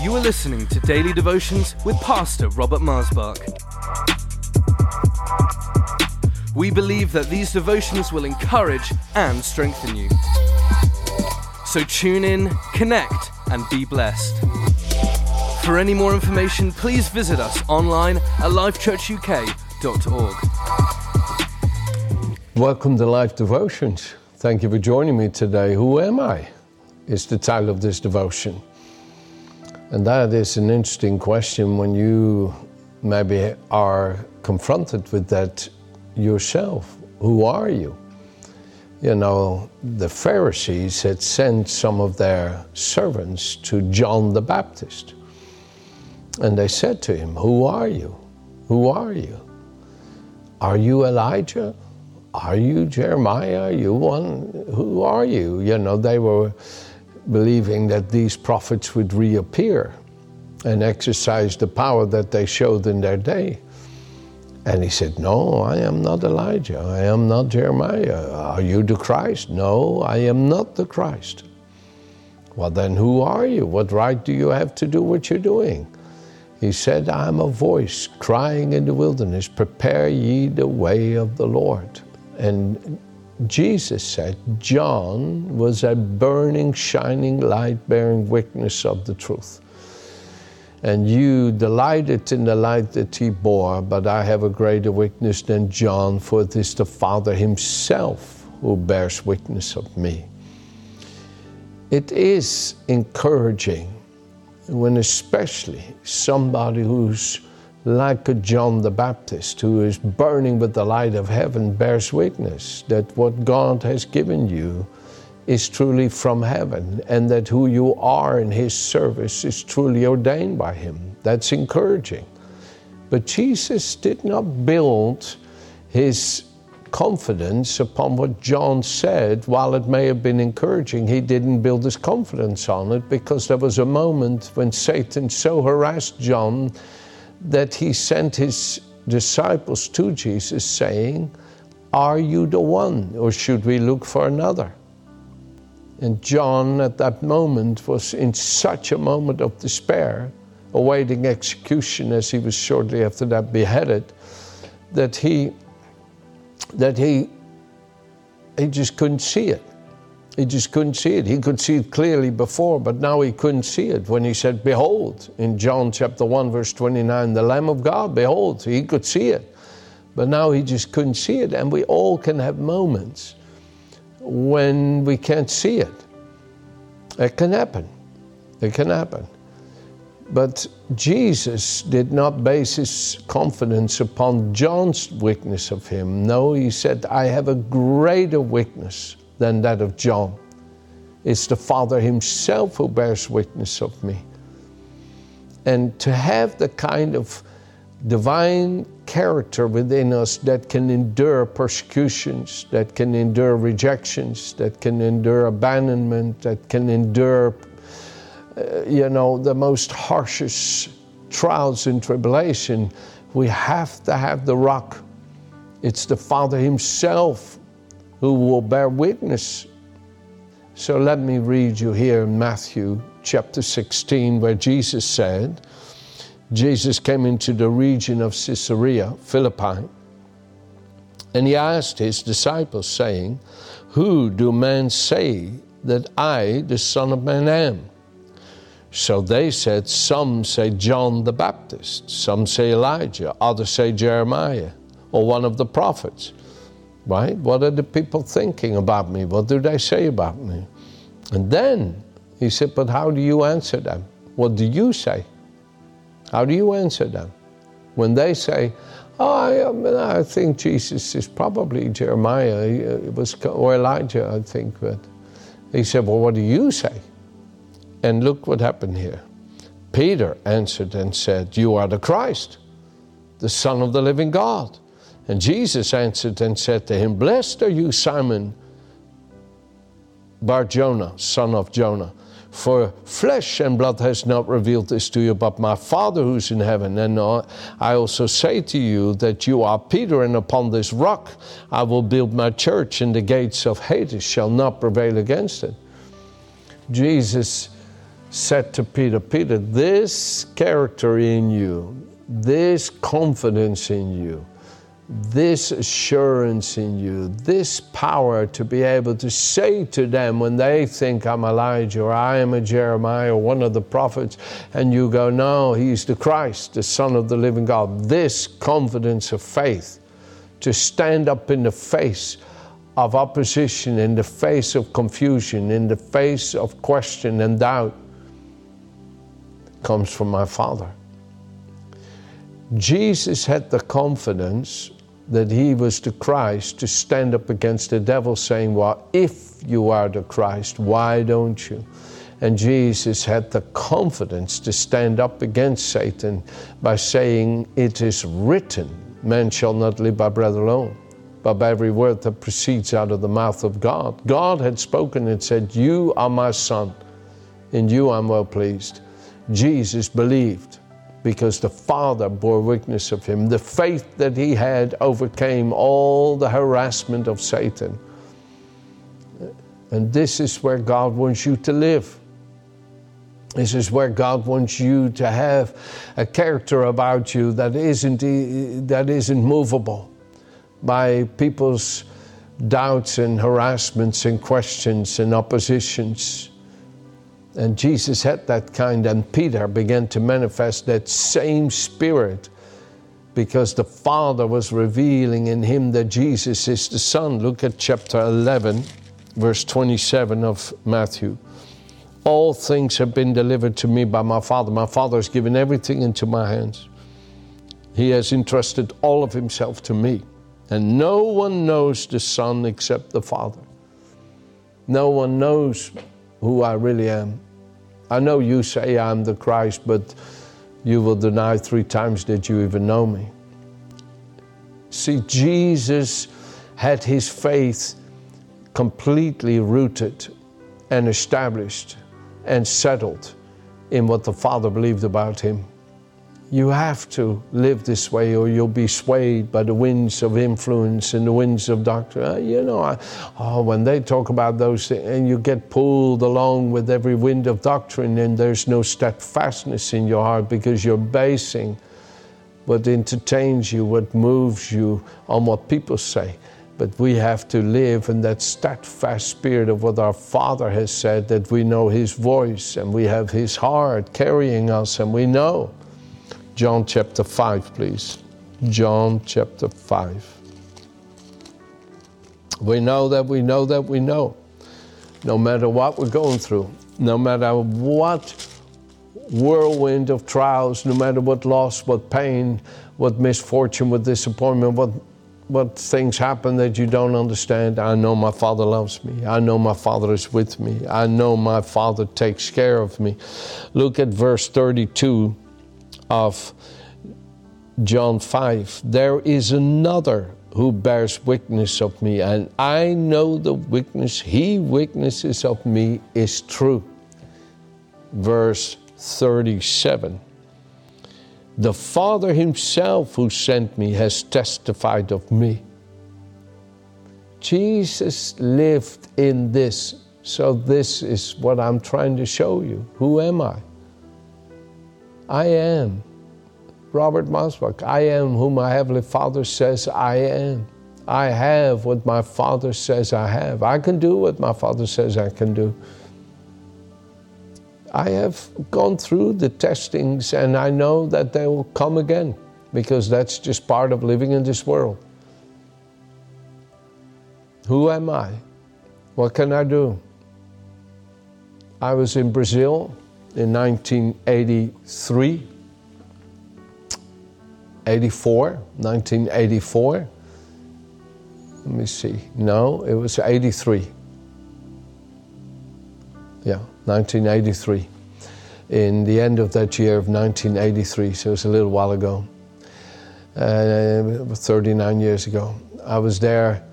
You are listening to Daily Devotions with Pastor Robert Marsbach. We believe that these devotions will encourage and strengthen you. So tune in, connect, and be blessed. For any more information, please visit us online at lifechurchuk.org. Welcome to Life Devotions. Thank you for joining me today. Who am I? Is the title of this devotion. And that is an interesting question when you maybe are confronted with that yourself. Who are you? You know, the Pharisees had sent some of their servants to John the Baptist. And they said to him, Who are you? Who are you? Are you Elijah? Are you Jeremiah? Are you one? Who are you? You know, they were believing that these prophets would reappear and exercise the power that they showed in their day. And he said, No, I am not Elijah. I am not Jeremiah. Are you the Christ? No, I am not the Christ. Well, then who are you? What right do you have to do what you're doing? He said, I am a voice crying in the wilderness, prepare ye the way of the Lord. And Jesus said, John was a burning, shining light bearing witness of the truth and you delighted in the light that he bore, but I have a greater witness than John, for it is the Father himself who bears witness of me. It is encouraging when, especially somebody who's like John the Baptist, who is burning with the light of heaven, bears witness that what God has given you is truly from heaven and that who you are in His service is truly ordained by Him. That's encouraging. But Jesus did not build His confidence upon what John said, while it may have been encouraging, he didn't build his confidence on it because there was a moment when Satan so harassed John that he sent his disciples to Jesus saying, Are you the one, or should we look for another? And John, at that moment, was in such a moment of despair, awaiting execution as he was shortly after that beheaded, that he that he he just couldn't see it. He just couldn't see it. He could see it clearly before, but now he couldn't see it. When he said, Behold, in John chapter 1, verse 29, the Lamb of God, behold, he could see it. But now he just couldn't see it. And we all can have moments when we can't see it. It can happen. It can happen. But Jesus did not base his confidence upon John's witness of him. No, he said, I have a greater witness than that of John. It's the Father himself who bears witness of me. And to have the kind of divine character within us that can endure persecutions, that can endure rejections, that can endure abandonment, that can endure, uh, you know, the most harshest trials and tribulation. We have to have the rock. It's the Father Himself who will bear witness. So let me read you here in Matthew chapter 16, where Jesus said, Jesus came into the region of Caesarea Philippi, and he asked his disciples, saying, Who do men say that I, the Son of Man, am? So they said, Some say John the Baptist, some say Elijah, others say Jeremiah, or one of the prophets. Right? What are the people thinking about me? What do they say about me? And then he said, But how do you answer them? What do you say? How do you answer them? When they say, Oh, I, I, think Jesus is probably Jeremiah, it uh, was, or Elijah, I think. But he said, Well, what do you say? And look what happened here. Peter answered and said, You are the Christ, the Son of the living God. And Jesus answered and said to him, Blessed are you, Simon Bar Jonah, son of Jonah. For flesh and blood has not revealed this to you, but my Father who's in heaven. And I also say to you that you are Peter, and upon this rock I will build my church, and the gates of Hades shall not prevail against it. Jesus said to Peter, Peter, this character in you, this confidence in you, this assurance in you, this power to be able to say to them when they think I'm Elijah or I am a Jeremiah or one of the prophets, and you go, No, he's the Christ, the Son of the living God. This confidence of faith to stand up in the face of opposition, in the face of confusion, in the face of question and doubt comes from my Father. Jesus had the confidence that he was the Christ to stand up against the devil, saying, Well, if you are the Christ, why don't you? And Jesus had the confidence to stand up against Satan by saying, It is written, man shall not live by bread alone, but by every word that proceeds out of the mouth of God. God had spoken and said, You are my son, in you I'm well pleased. Jesus believed because the Father bore witness of him. The faith that he had overcame all the harassment of Satan. And this is where God wants you to live. This is where God wants you to have a character about you that isn't, that isn't movable by people's doubts and harassments and questions and oppositions. And Jesus had that kind, and Peter began to manifest that same spirit because the Father was revealing in him that Jesus is the Son. Look at chapter 11, verse 27 of Matthew. All things have been delivered to me by my Father. My Father has given everything into my hands. He has entrusted all of Himself to me. And no one knows the Son except the Father. No one knows who I really am I know you say I'm the Christ, but you will deny three times that you even know me. See, Jesus had his faith completely rooted and established and settled in what the Father believed about him. You have to live this way, or you'll be swayed by the winds of influence and the winds of doctrine. Uh, you know, I, oh, when they talk about those things, and you get pulled along with every wind of doctrine, and there's no steadfastness in your heart because you're basing what entertains you, what moves you on what people say. But we have to live in that steadfast spirit of what our Father has said, that we know His voice and we have His heart carrying us, and we know John chapter 5, please. John chapter 5. We know that we know that we know. No matter what we're going through, no matter what whirlwind of trials, no matter what loss, what pain, what misfortune, what disappointment, what what things happen that you don't understand. I know my Father loves me. I know my Father is with me. I know my Father takes care of me. Look at verse 32 of John 5 there is another who bears witness of me, and I know the witness he witnesses of me is true. Verse 37 The Father himself who sent me has testified of me. Jesus lived in this, so this is what I'm trying to show you. Who am I? I am Robert Mosbach. I am who my Heavenly Father says I am. I have what my Father says I have. I can do what my Father says I can do. I have gone through the testings and I know that they will come again because that's just part of living in this world. Who am I? What can I do? I was in Brazil in 1983, 84, 1984. Let me see. No, it was 83. Yeah, 1983. In the end of that year of 1983, so it was a little while ago, uh, 39 years ago. I was there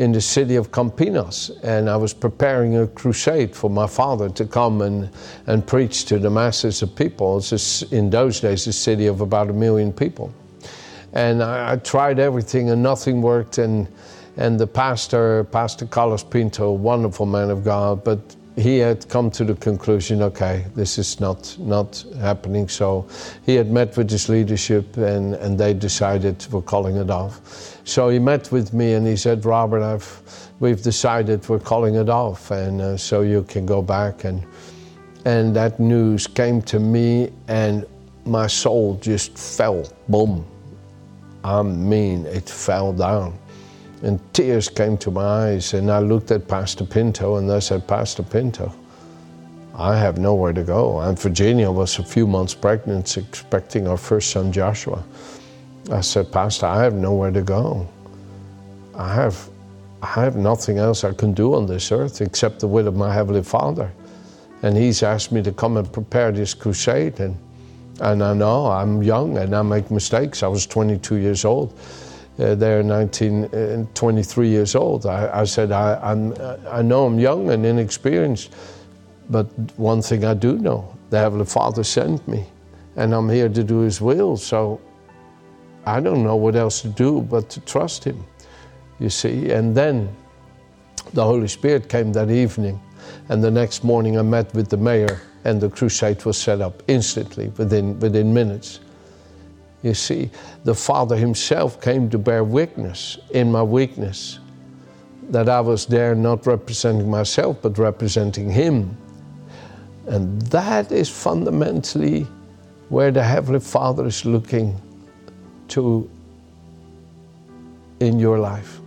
in the city of Campinas, and I was preparing a crusade for my father to come and, and preach to the masses of people. It's in those days a city of about a million people. And I, I tried everything and nothing worked. And, and the pastor, Pastor Carlos Pinto, wonderful man of God, but he had come to the conclusion, okay, this is not, not happening. So he had met with his leadership and, and they decided we're calling it off. So he met with me and he said, Robert, I've, we've decided we're calling it off. And uh, so you can go back. And, and that news came to me and my soul just fell, boom. I mean, it fell down. And tears came to my eyes, and I looked at Pastor Pinto and I said, Pastor Pinto, I have nowhere to go. And Virginia was a few months pregnant, expecting our first son, Joshua. I said, Pastor, I have nowhere to go. I have, I have nothing else I can do on this earth except the will of my Heavenly Father. And He's asked me to come and prepare this crusade. And, and I know I'm young and I make mistakes. I was 22 years old uh, there, 19, uh, 23 years old. I, I said, I, I'm, I know I'm young and inexperienced, but one thing I do know the Heavenly Father sent me, and I'm here to do His will. So I don't know what else to do but to trust Him, you see. And then the Holy Spirit came that evening, and the next morning I met with the mayor, and the crusade was set up instantly within, within minutes. You see, the Father Himself came to bear witness in my weakness that I was there not representing myself, but representing Him. And that is fundamentally where the Heavenly Father is looking to in your life.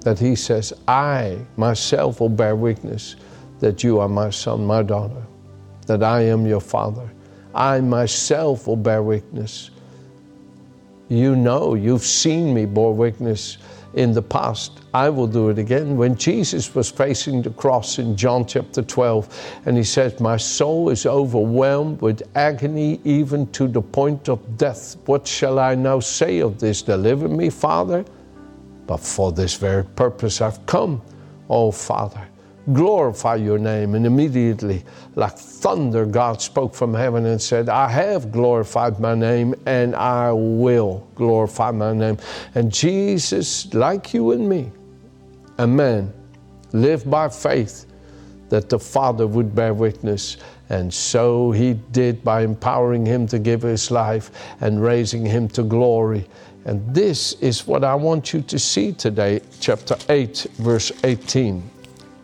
That He says, I myself will bear witness that you are my son, my daughter, that I am your Father. I myself will bear witness you know, you've seen me bore witness in the past. I will do it again. When Jesus was facing the cross in John chapter 12, and he says, My soul is overwhelmed with agony, even to the point of death. What shall I now say of this? Deliver me, Father. But for this very purpose I've come, oh Father glorify your name. And immediately, like thunder, God spoke from heaven and said, I have glorified my name and I will glorify my name. And Jesus, like you and me, a man, lived by faith that the Father would bear witness. And so he did by empowering him to give his life and raising him to glory. And this is what I want you to see today, chapter 8, verse 18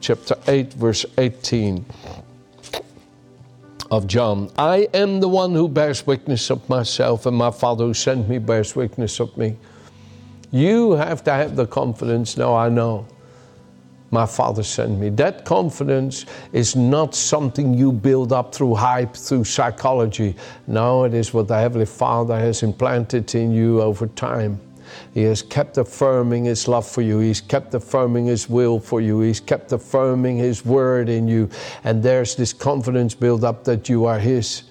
chapter 8, verse 18 of John. I am the one who bears witness of myself, and my Father who sent me bears witness of me. You have to have the confidence. No, I know. My Father sent me. That confidence is not something you build up through hype, through psychology. No, it is what the Heavenly Father has implanted in you over time. He has kept affirming His love for you. He's kept affirming His will for you. He's kept affirming His word in you. And there's this confidence built up that you are His.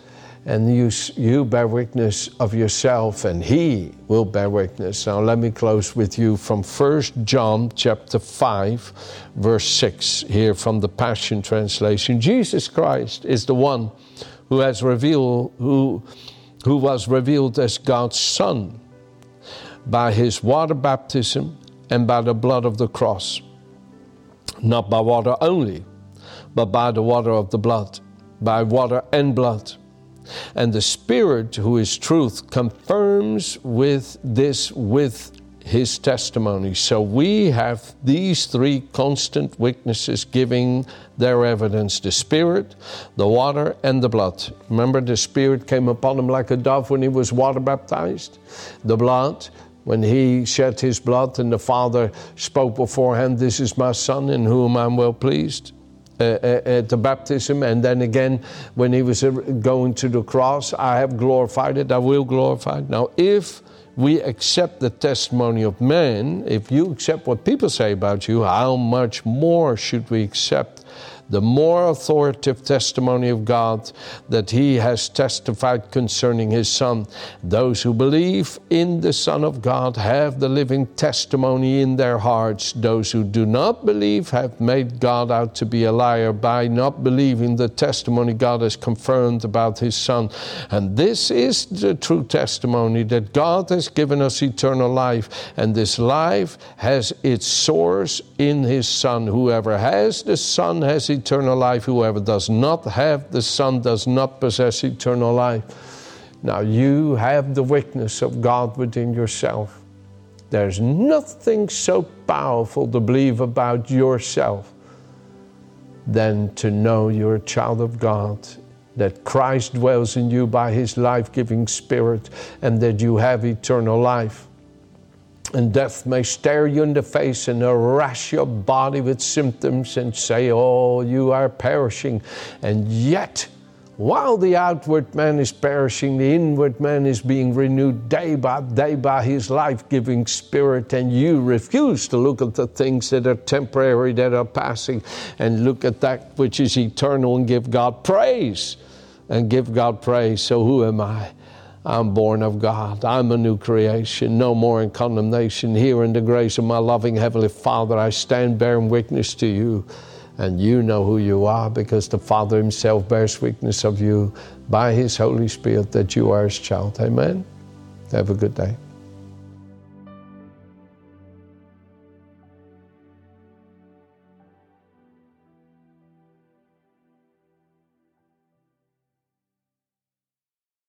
And you, you bear witness of yourself, and He will bear witness. Now, let me close with you from 1 John chapter 5, verse 6, here from the Passion Translation. Jesus Christ is the one who has revealed, who, who was revealed as God's Son by his water baptism and by the blood of the cross. Not by water only, but by the water of the blood, by water and blood. And the Spirit, who is truth, confirms with this with his testimony. So we have these three constant witnesses giving their evidence the Spirit, the water, and the blood. Remember, the Spirit came upon him like a dove when he was water baptized? The blood, when he shed his blood and the Father spoke beforehand, This is my Son in whom I'm well pleased. Uh, uh, at the baptism, and then again when he was uh, going to the cross, I have glorified it, I will glorify it. Now, if we accept the testimony of men, if you accept what people say about you, how much more should we accept the more authoritative testimony of God that He has testified concerning His Son. Those who believe in the Son of God have the living testimony in their hearts. Those who do not believe have made God out to be a liar by not believing the testimony God has confirmed about His Son. And this is the true testimony that God has given us eternal life, and this life has its source in his Son. Whoever has the Son has eternal life. Whoever does not have the Son does not possess eternal life. Now you have the witness of God within yourself. There's nothing so powerful to believe about yourself than to know you're a child of God, that Christ dwells in you by his life giving spirit, and that you have eternal life. And death may stare you in the face and harass your body with symptoms and say, Oh, you are perishing. And yet, while the outward man is perishing, the inward man is being renewed day by day by his life giving spirit, and you refuse to look at the things that are temporary, that are passing, and look at that which is eternal and give God praise. And give God praise. So, who am I? I'm born of God. I'm a new creation, no more in condemnation. Here in the grace of my loving Heavenly Father, I stand bearing witness to you. And you know who you are because the Father Himself bears witness of you by His Holy Spirit that you are His child. Amen. Have a good day.